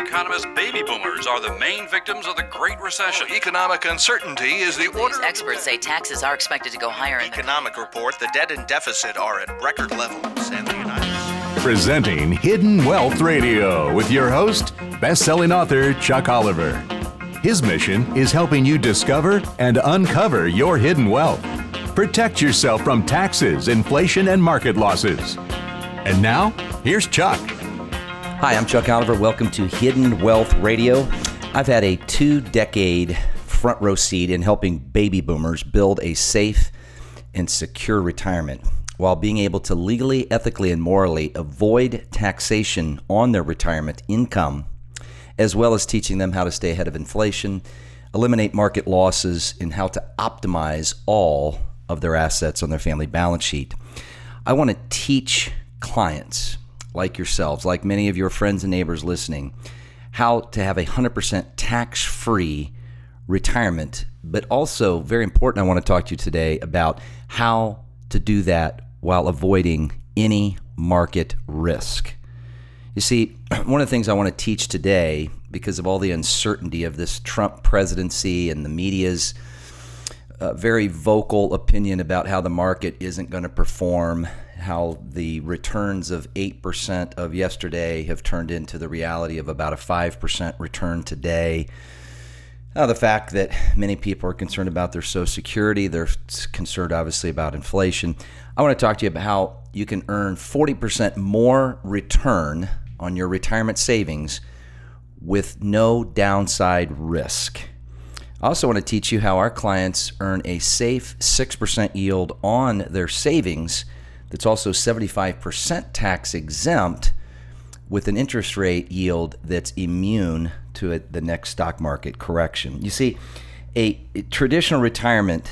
economists, baby boomers are the main victims of the Great Recession. Economic uncertainty is the order. Experts say taxes are expected to go higher in the Economic report: the debt and deficit are at record levels in the United States. Presenting Hidden Wealth Radio with your host, best-selling author Chuck Oliver. His mission is helping you discover and uncover your hidden wealth. Protect yourself from taxes, inflation, and market losses. And now, here's Chuck. Hi, I'm Chuck Oliver. Welcome to Hidden Wealth Radio. I've had a two decade front row seat in helping baby boomers build a safe and secure retirement while being able to legally, ethically, and morally avoid taxation on their retirement income, as well as teaching them how to stay ahead of inflation, eliminate market losses, and how to optimize all of their assets on their family balance sheet. I want to teach clients like yourselves, like many of your friends and neighbors listening, how to have a 100% tax free retirement. But also, very important, I want to talk to you today about how to do that while avoiding any market risk. You see, one of the things I want to teach today, because of all the uncertainty of this Trump presidency and the media's uh, very vocal opinion about how the market isn't going to perform how the returns of 8% of yesterday have turned into the reality of about a 5% return today. The fact that many people are concerned about their Social Security, they're concerned obviously about inflation. I want to talk to you about how you can earn 40% more return on your retirement savings with no downside risk. I also want to teach you how our clients earn a safe 6% yield on their savings that's also 75% tax exempt with an interest rate yield that's immune to the next stock market correction. You see, a, a traditional retirement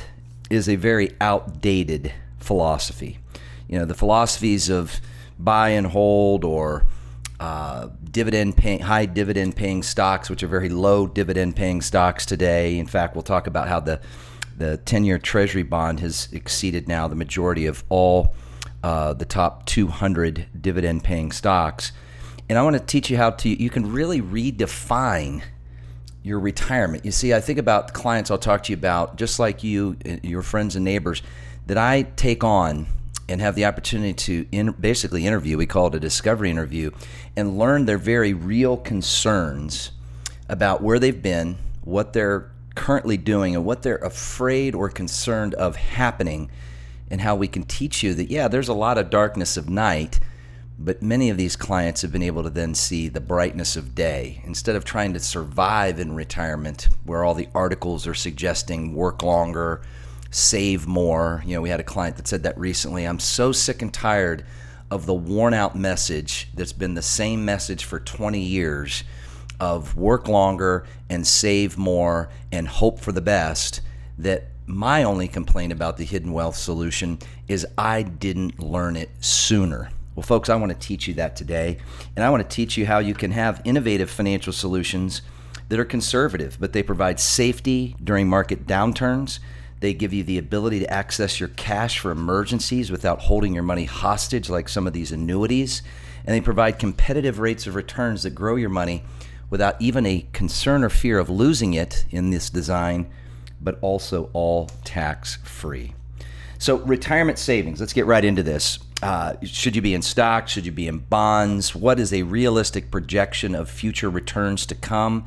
is a very outdated philosophy. You know, the philosophies of buy and hold or uh, dividend paying, high dividend paying stocks, which are very low dividend paying stocks today. In fact, we'll talk about how the the 10 year treasury bond has exceeded now the majority of all uh, the top 200 dividend paying stocks. And I want to teach you how to, you can really redefine your retirement. You see, I think about clients I'll talk to you about, just like you, uh, your friends and neighbors, that I take on and have the opportunity to in, basically interview. We call it a discovery interview, and learn their very real concerns about where they've been, what they're currently doing, and what they're afraid or concerned of happening and how we can teach you that, yeah, there's a lot of darkness of night, but many of these clients have been able to then see the brightness of day instead of trying to survive in retirement, where all the articles are suggesting work longer, save more. You know, we had a client that said that recently. I'm so sick and tired of the worn out message that's been the same message for 20 years of work longer and save more and hope for the best that my only complaint about the hidden wealth solution is I didn't learn it sooner. Well, folks, I want to teach you that today. And I want to teach you how you can have innovative financial solutions that are conservative, but they provide safety during market downturns. They give you the ability to access your cash for emergencies without holding your money hostage like some of these annuities. And they provide competitive rates of returns that grow your money without even a concern or fear of losing it in this design but also all tax free. So, retirement savings, let's get right into this. Uh, should you be in stocks? Should you be in bonds? What is a realistic projection of future returns to come?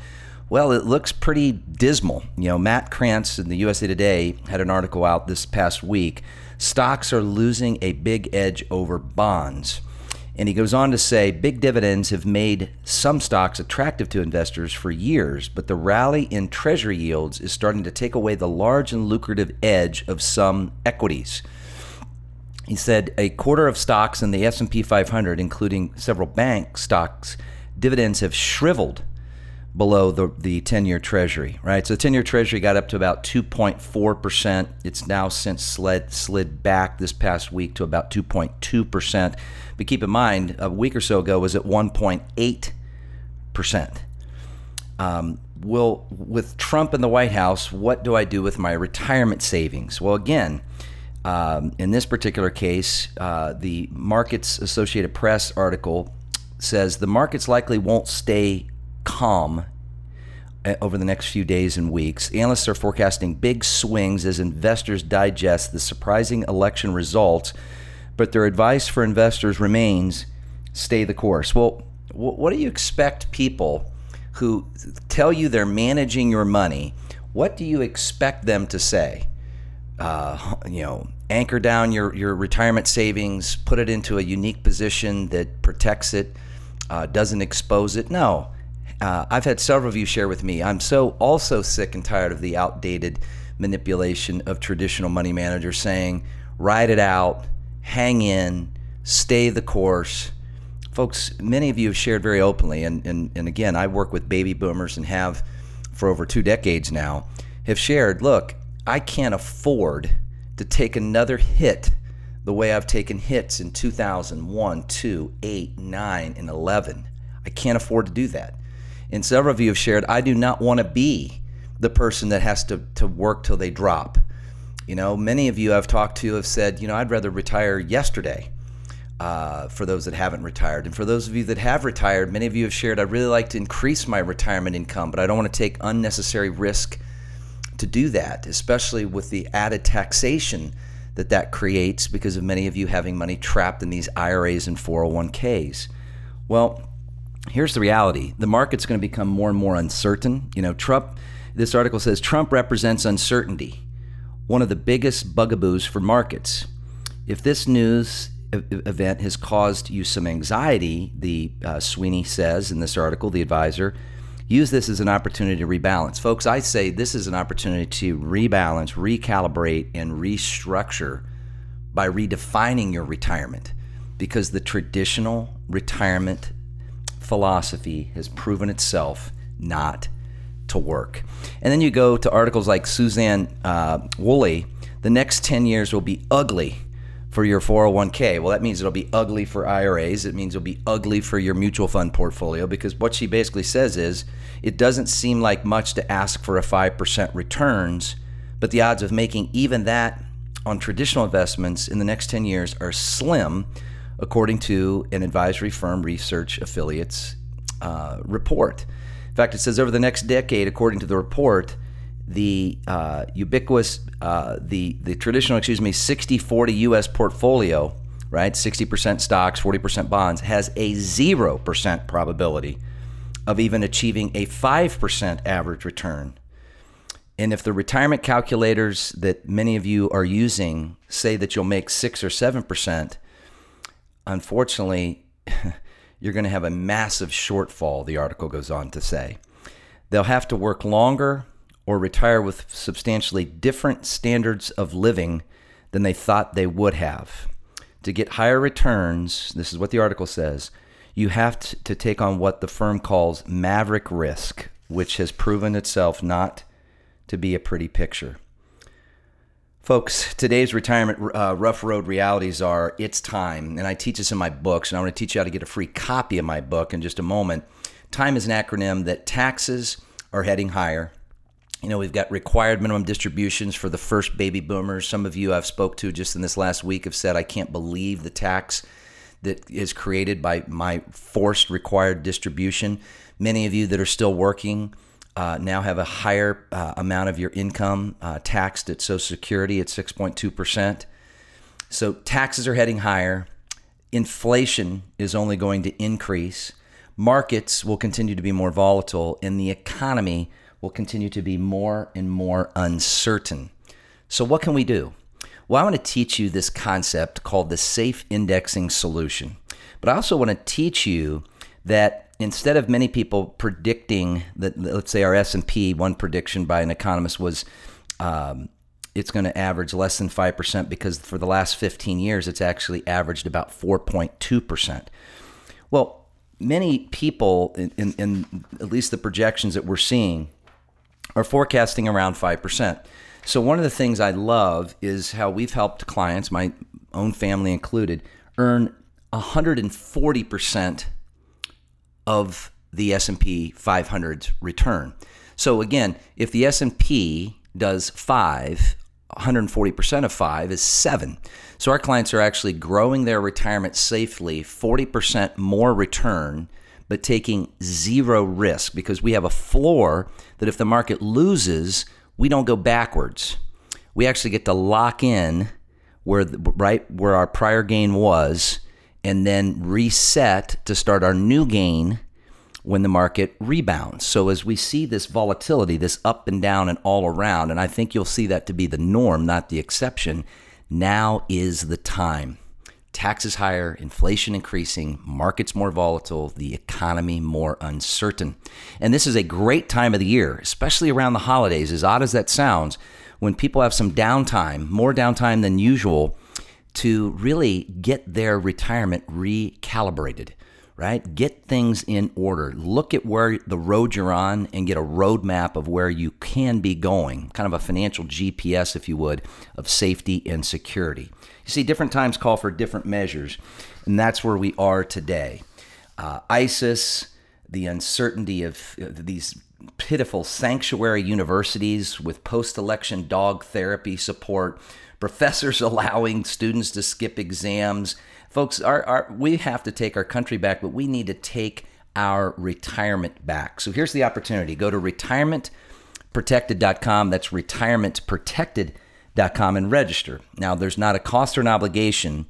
Well, it looks pretty dismal. You know, Matt Krantz in the USA Today had an article out this past week. Stocks are losing a big edge over bonds. And he goes on to say big dividends have made some stocks attractive to investors for years, but the rally in treasury yields is starting to take away the large and lucrative edge of some equities. He said a quarter of stocks in the S&P 500 including several bank stocks dividends have shriveled below the, the 10 year treasury, right? So the 10 year treasury got up to about 2.4%. It's now since slid, slid back this past week to about 2.2%. But keep in mind, a week or so ago was at 1.8%. Um, will with Trump in the White House, what do I do with my retirement savings? Well, again, um, in this particular case, uh, the Markets Associated Press article says the markets likely won't stay calm uh, over the next few days and weeks. Analysts are forecasting big swings as investors digest the surprising election results, but their advice for investors remains stay the course. Well, what do you expect people who tell you they're managing your money? What do you expect them to say? Uh, you know, anchor down your, your retirement savings, put it into a unique position that protects it, uh, doesn't expose it. No. Uh, I've had several of you share with me. I'm so also sick and tired of the outdated manipulation of traditional money managers saying, ride it out, hang in, stay the course. Folks, many of you have shared very openly, and, and, and again, I work with baby boomers and have for over two decades now, have shared look, I can't afford to take another hit the way I've taken hits in 2001, 2, 8, 9, and 11. I can't afford to do that. And several of you have shared, I do not want to be the person that has to, to work till they drop. You know, many of you I've talked to have said, you know, I'd rather retire yesterday uh, for those that haven't retired. And for those of you that have retired, many of you have shared, I'd really like to increase my retirement income, but I don't want to take unnecessary risk to do that, especially with the added taxation that that creates because of many of you having money trapped in these IRAs and 401ks. Well, here's the reality the market's going to become more and more uncertain. You know, Trump, this article says Trump represents uncertainty, one of the biggest bugaboos for markets. If this news event has caused you some anxiety, the uh, Sweeney says in this article, the advisor, use this as an opportunity to rebalance. Folks, I say this is an opportunity to rebalance, recalibrate, and restructure by redefining your retirement because the traditional retirement philosophy has proven itself not to work. And then you go to articles like Suzanne uh, Woolley, the next 10 years will be ugly for your 401k. Well, that means it'll be ugly for IRAs. It means it'll be ugly for your mutual fund portfolio because what she basically says is it doesn't seem like much to ask for a 5% returns, but the odds of making even that on traditional investments in the next 10 years are slim, according to an advisory firm research affiliates uh, report. In fact, it says over the next decade, according to the report, the uh, ubiquitous, uh, the the traditional, excuse me, 60-40 U.S. portfolio, right, 60% stocks, 40% bonds, has a zero percent probability of even achieving a five percent average return. And if the retirement calculators that many of you are using say that you'll make six or seven percent, unfortunately, you're going to have a massive shortfall. The article goes on to say they'll have to work longer or retire with substantially different standards of living than they thought they would have. To get higher returns, this is what the article says, you have to take on what the firm calls maverick risk, which has proven itself not to be a pretty picture. Folks, today's retirement uh, rough road realities are it's time, and I teach this in my books, and I want to teach you how to get a free copy of my book in just a moment. Time is an acronym that taxes are heading higher, you know, we've got required minimum distributions for the first baby boomers. Some of you I've spoke to just in this last week have said, I can't believe the tax that is created by my forced required distribution. Many of you that are still working uh, now have a higher uh, amount of your income uh, taxed at Social Security at 6.2%. So taxes are heading higher. Inflation is only going to increase. Markets will continue to be more volatile, and the economy will continue to be more and more uncertain. So, what can we do? Well, I want to teach you this concept called the safe indexing solution. But I also want to teach you that instead of many people predicting that, let's say our S&P, one prediction by an economist was um, it's going to average less than 5% because for the last 15 years, it's actually averaged about 4.2%. Well, many people, in, in, in at least the projections that we're seeing, are forecasting around 5%. So, one of the things I love is how we've helped clients, my own family included, earn 140% of the S&P 500's return. So again, if the S&P does 5, 140% of 5 is 7. So our clients are actually growing their retirement safely, 40% more return but taking zero risk because we have a floor that if the market loses, we don't go backwards. We actually get to lock in where the, right where our prior gain was and then reset to start our new gain when the market rebounds. So as we see this volatility, this up and down and all around, and I think you'll see that to be the norm, not the exception, now is the time. Taxes higher, inflation increasing, markets more volatile, the economy more uncertain. And this is a great time of the year, especially around the holidays, as odd as that sounds, when people have some downtime, more downtime than usual, to really get their retirement recalibrated right? Get things in order. Look at where the road you're on and get a roadmap of where you can be going, kind of a financial GPS, if you would, of safety and security. You see, different times call for different measures, and that's where we are today. Uh, ISIS, the uncertainty of these pitiful sanctuary universities with post election dog therapy support, professors allowing students to skip exams Folks, our, our, we have to take our country back, but we need to take our retirement back. So here's the opportunity go to retirementprotected.com. That's retirementprotected.com and register. Now, there's not a cost or an obligation.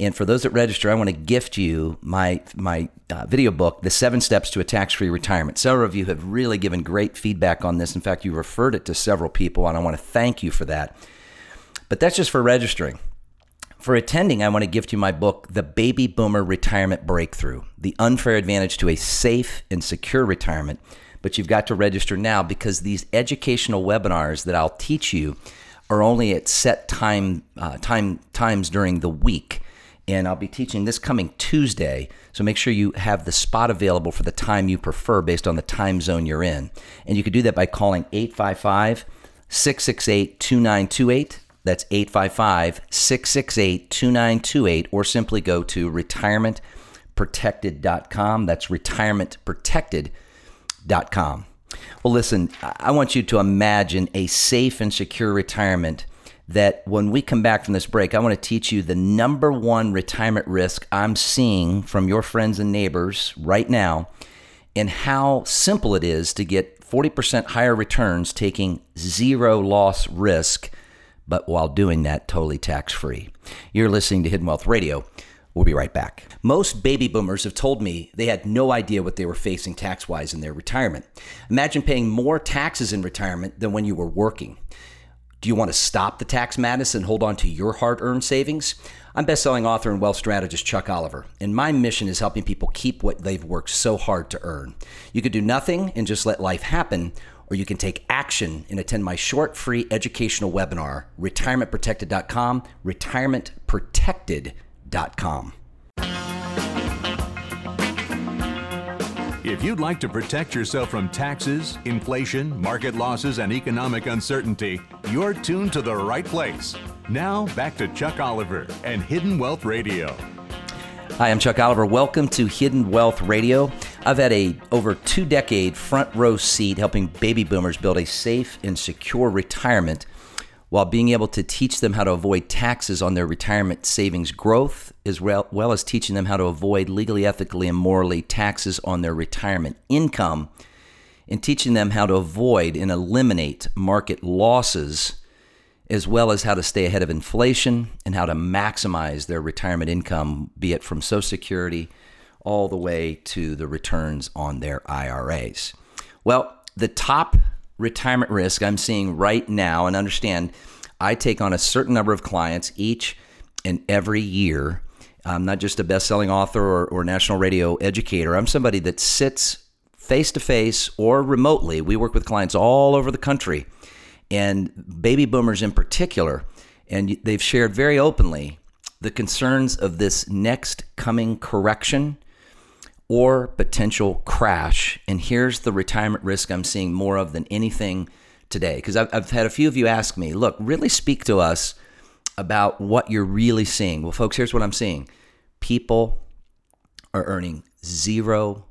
And for those that register, I want to gift you my my uh, video book, The Seven Steps to a Tax-Free Retirement. Several of you have really given great feedback on this. In fact, you referred it to several people, and I want to thank you for that. But that's just for registering. For attending, I want to gift you my book, The Baby Boomer Retirement Breakthrough The Unfair Advantage to a Safe and Secure Retirement. But you've got to register now because these educational webinars that I'll teach you are only at set time, uh, time times during the week. And I'll be teaching this coming Tuesday. So make sure you have the spot available for the time you prefer based on the time zone you're in. And you can do that by calling 855 668 2928. That's 855 668 2928, or simply go to retirementprotected.com. That's retirementprotected.com. Well, listen, I want you to imagine a safe and secure retirement that when we come back from this break, I want to teach you the number one retirement risk I'm seeing from your friends and neighbors right now and how simple it is to get 40% higher returns taking zero loss risk but while doing that, totally tax free. You're listening to Hidden Wealth Radio. We'll be right back. Most baby boomers have told me they had no idea what they were facing tax wise in their retirement. Imagine paying more taxes in retirement than when you were working. Do you want to stop the tax madness and hold on to your hard earned savings? I'm best-selling author and wealth strategist Chuck Oliver, and my mission is helping people keep what they've worked so hard to earn. You could do nothing and just let life happen, or you can take action and attend my short free educational webinar, retirementprotected.com, retirementprotected.com. If you'd like to protect yourself from taxes, inflation, market losses, and economic uncertainty, you're tuned to the right place. Now, back to Chuck Oliver and Hidden Wealth Radio. Hi, I'm Chuck Oliver. Welcome to Hidden Wealth Radio. I've had a over two decade front row seat helping baby boomers build a safe and secure retirement while being able to teach them how to avoid taxes on their retirement savings growth, as well, as teaching them how to avoid legally, ethically, and morally taxes on their retirement income, and teaching them how to avoid and eliminate market losses as well as how to stay ahead of inflation and how to maximize their retirement income, be it from Social Security all the way to the returns on their IRAs. Well, the top retirement risk I'm seeing right now, and understand I take on a certain number of clients each and every year. I'm not just a best selling author or, or national radio educator, I'm somebody that sits face to face or remotely. We work with clients all over the country and baby boomers in particular. And they've shared very openly the concerns of this next coming correction or potential crash. And here's the retirement risk I'm seeing more of than anything today. Because I've, I've had a few of you ask me, look, really speak to us about what you're really seeing. Well, folks, here's what I'm seeing people are earning zero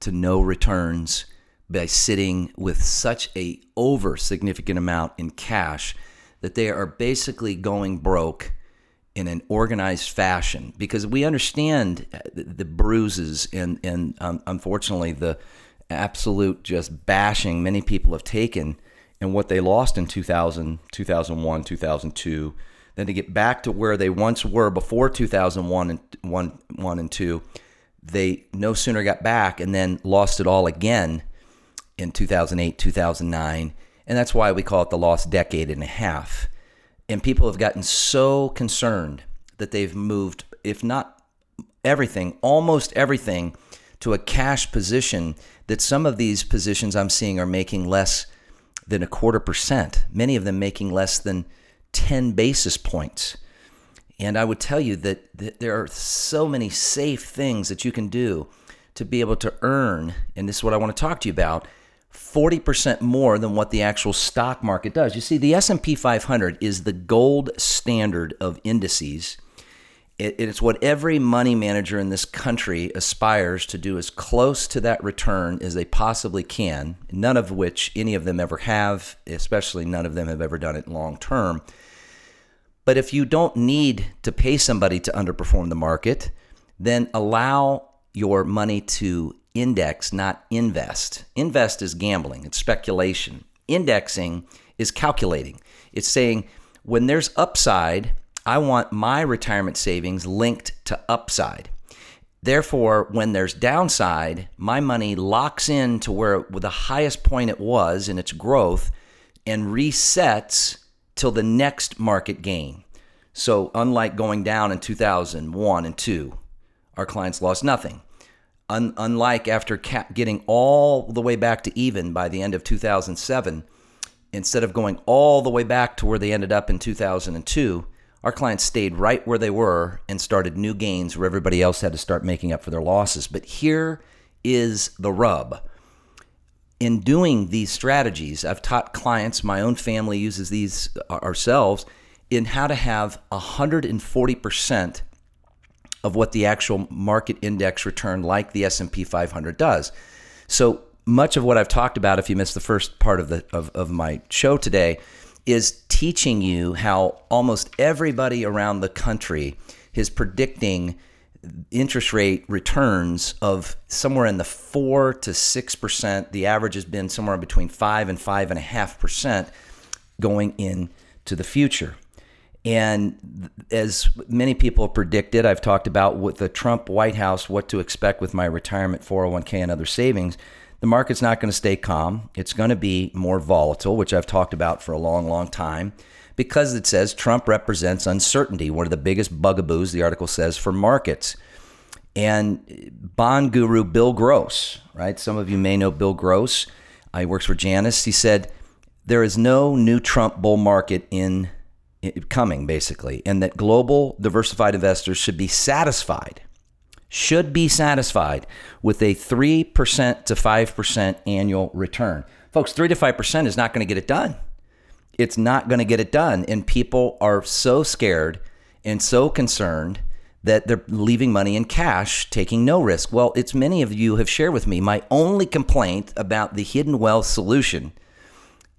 to no returns by sitting with such a over significant amount in cash that they are basically going broke in an organized fashion because we understand the, the bruises and and um, unfortunately the absolute just bashing many people have taken and what they lost in 2000 2001 2002 then to get back to where they once were before 2001 and 1, 1 and 2 they no sooner got back and then lost it all again in 2008 2009 and that's why we call it the lost decade and a half and people have gotten so concerned that they've moved, if not everything, almost everything, to a cash position that some of these positions I'm seeing are making less than a quarter percent, many of them making less than 10 basis points. And I would tell you that, that there are so many safe things that you can do to be able to earn, and this is what I want to talk to you about 40% more than what the actual stock market does. You see, the S&P 500 is the gold standard of indices. it's what every money manager in this country aspires to do as close to that return as they possibly can, none of which any of them ever have, especially none of them have ever done it long term. But if you don't need to pay somebody to underperform the market, then allow your money to index, not invest. Invest is gambling, it's speculation. Indexing is calculating. It's saying when there's upside, I want my retirement savings linked to upside. Therefore, when there's downside, my money locks in to where the highest point it was in its growth and resets till the next market gain. So, unlike going down in 2001 and 2, our clients lost nothing. Un- unlike after cap- getting all the way back to even by the end of 2007, instead of going all the way back to where they ended up in 2002, our clients stayed right where they were and started new gains where everybody else had to start making up for their losses. But here is the rub. In doing these strategies, I've taught clients, my own family uses these uh, ourselves, in how to have 140% of what the actual market index return like the S&P 500 does. So much of what I've talked about if you missed the first part of the of, of my show today is teaching you how almost everybody around the country is predicting interest rate returns of somewhere in the four to six percent. The average has been somewhere between five and five and a half percent going into the future. And as many people predicted, I've talked about with the Trump White House what to expect with my retirement 401k and other savings. The market's not going to stay calm. It's going to be more volatile, which I've talked about for a long, long time, because it says Trump represents uncertainty, one of the biggest bugaboos, the article says, for markets. And bond guru Bill Gross, right? Some of you may know Bill Gross. He works for Janus. He said, There is no new Trump bull market in coming, basically, and that global diversified investors should be satisfied, should be satisfied with a 3% to 5% annual return. Folks, 3 to 5% is not going to get it done. It's not going to get it done. And people are so scared and so concerned that they're leaving money in cash, taking no risk. Well, it's many of you have shared with me my only complaint about the hidden wealth solution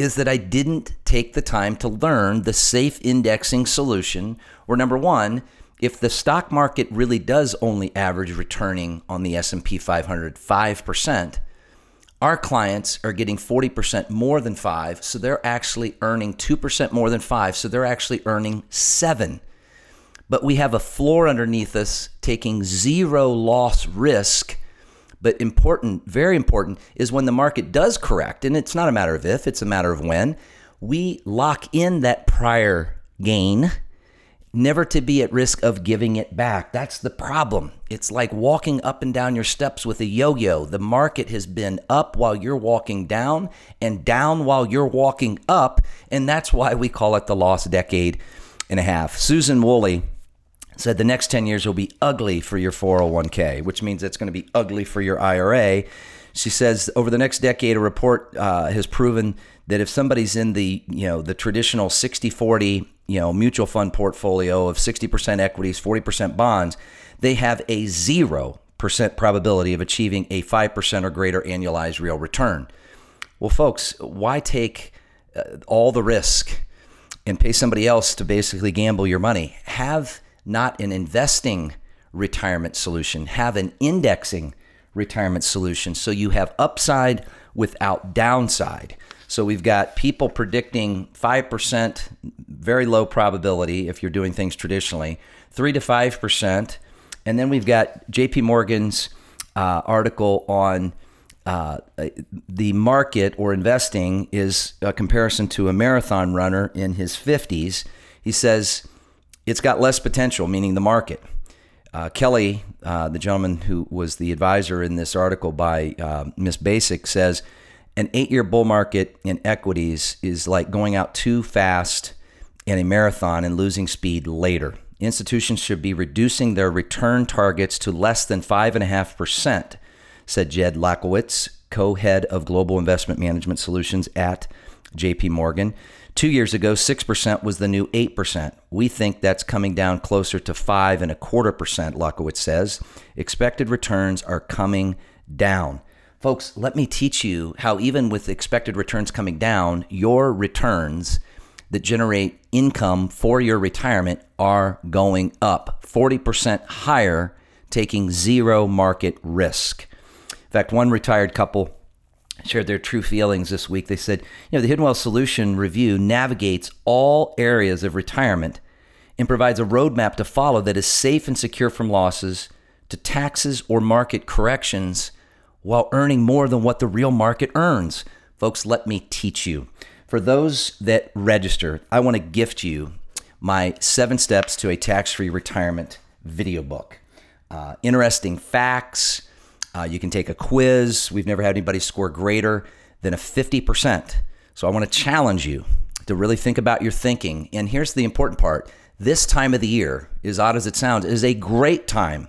is that I didn't take the time to learn the safe indexing solution. where number one, if the stock market really does only average returning on the S&P 500 5%, our clients are getting 40% more than 5, so they're actually earning 2% more than 5, so they're actually earning 7. But we have a floor underneath us taking zero loss risk but important, very important, is when the market does correct, and it's not a matter of if, it's a matter of when, we lock in that prior gain, never to be at risk of giving it back. That's the problem. It's like walking up and down your steps with a yo yo. The market has been up while you're walking down and down while you're walking up, and that's why we call it the lost decade and a half. Susan Woolley said the next 10 years will be ugly for your 401k, which means it's going to be ugly for your IRA. She says over the next decade, a report uh, has proven that if somebody's in the you know the traditional 60-40 you know mutual fund portfolio of 60% equities, 40% bonds, they have a zero percent probability of achieving a five percent or greater annualized real return. Well, folks, why take uh, all the risk? and pay somebody else to basically gamble your money. Have not an investing retirement solution, have an indexing retirement solution so you have upside without downside. So we've got people predicting 5%, very low probability if you're doing things traditionally, 3 to 5%. And then we've got JP Morgan's uh, article on uh, the market or investing is a comparison to a marathon runner in his 50s. He says it's got less potential, meaning the market. Uh, Kelly, uh, the gentleman who was the advisor in this article by uh, Miss Basic, says an eight year bull market in equities is like going out too fast in a marathon and losing speed later. Institutions should be reducing their return targets to less than 5.5%, said Jed Laskowitz, co head of global investment management solutions at JP Morgan. Two years ago, 6% was the new 8%. We think that's coming down closer to 5 and a quarter percent, Laskowitz says. Expected returns are coming down. Folks, let me teach you how, even with expected returns coming down, your returns that generate income for your retirement are going up 40% higher, taking zero market risk. In fact, one retired couple shared their true feelings this week. They said, you know, the Hidden Wealth Solution Review navigates all areas of retirement and provides a roadmap to follow that is safe and secure from losses to taxes or market corrections while earning more than what the real market earns. Folks, let me teach you. For those that register, I want to gift you my seven steps to a tax free retirement video book. Uh, interesting facts, uh, you can take a quiz. We've never had anybody score greater than a 50%. So I want to challenge you to really think about your thinking. And here's the important part this time of the year, as odd as it sounds, is a great time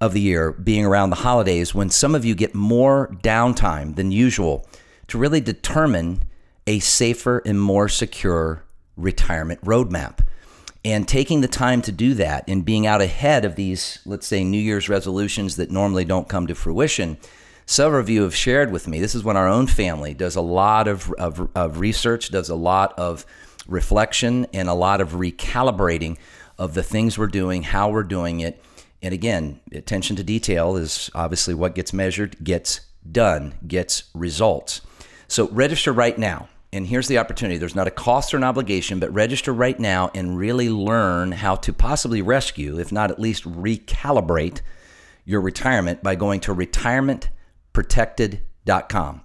of the year, being around the holidays, when some of you get more downtime than usual to really determine a safer and more secure retirement roadmap and taking the time to do that and being out ahead of these, let's say, New Year's resolutions that normally don't come to fruition. Several of you have shared with me. This is when our own family does a lot of, of, of research, does a lot of reflection, and a lot of recalibrating of the things we're doing, how we're doing it. And again, attention to detail is obviously what gets measured, gets done, gets results. So register right now and here's the opportunity there's not a cost or an obligation, but register right now and really learn how to possibly rescue, if not at least recalibrate, your retirement by going to retirementprotected.com.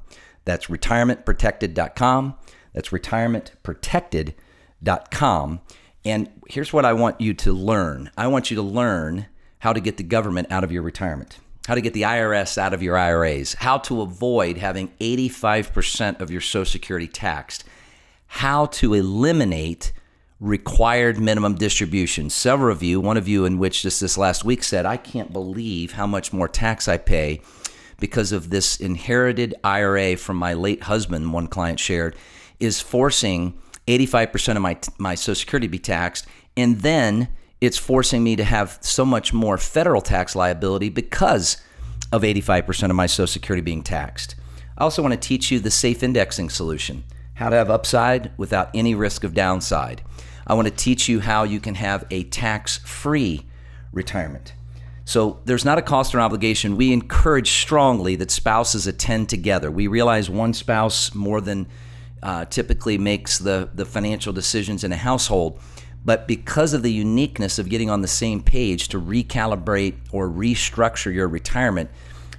That's retirementprotected.com. That's retirementprotected.com. And here's what I want you to learn I want you to learn how to get the government out of your retirement how to get the IRS out of your IRAs, how to avoid having 85% of your Social Security taxed, how to eliminate required minimum distributions. Several of you, one of you in which just this last week said, I can't believe how much more tax I pay because of this inherited IRA from my late husband, one client shared, is forcing 85% of my, my Social Security to be taxed. And then it's forcing me to have so much more federal tax liability because of 85% of my Social Security being taxed. I also want to teach you the safe indexing solution, how to have upside without any risk of downside. I want to teach you how you can have a tax free retirement. So there's not a cost or obligation. We encourage strongly that spouses attend together. We realize one spouse more than uh, typically makes the, the financial decisions in a household. But because of the uniqueness of getting on the same page to recalibrate or restructure your retirement,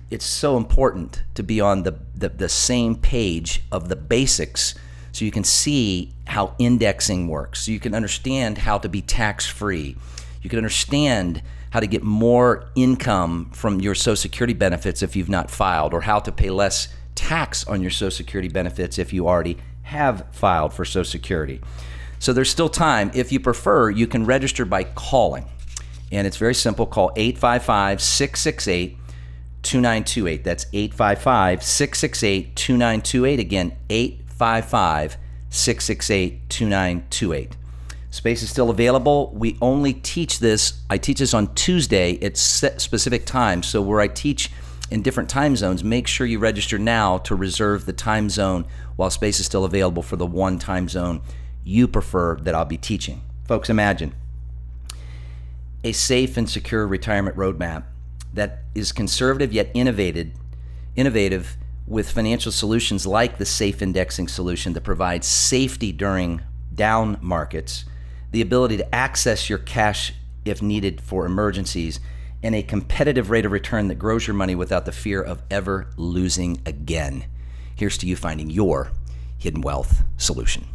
it's so important to be on the, the, the same page of the basics so you can see how indexing works, so you can understand how to be tax free. You can understand how to get more income from your Social Security benefits if you've not filed, or how to pay less tax on your Social Security benefits if you already have filed for Social Security. So there's still time. If you prefer, you can register by calling. And it's very simple. Call 855 668 2928. That's 855 668 2928. Again, 855 668 2928. Space is still available. We only teach this, I teach this on Tuesday at specific times. So, where I teach in different time zones, make sure you register now to reserve the time zone while space is still available for the one time zone you prefer that I'll be teaching. Folks, imagine a safe and secure retirement roadmap that is conservative yet innovated, innovative with financial solutions like the safe indexing solution that provides safety during down markets, the ability to access your cash if needed for emergencies, and a competitive rate of return that grows your money without the fear of ever losing again. Here's to you finding your hidden wealth solution.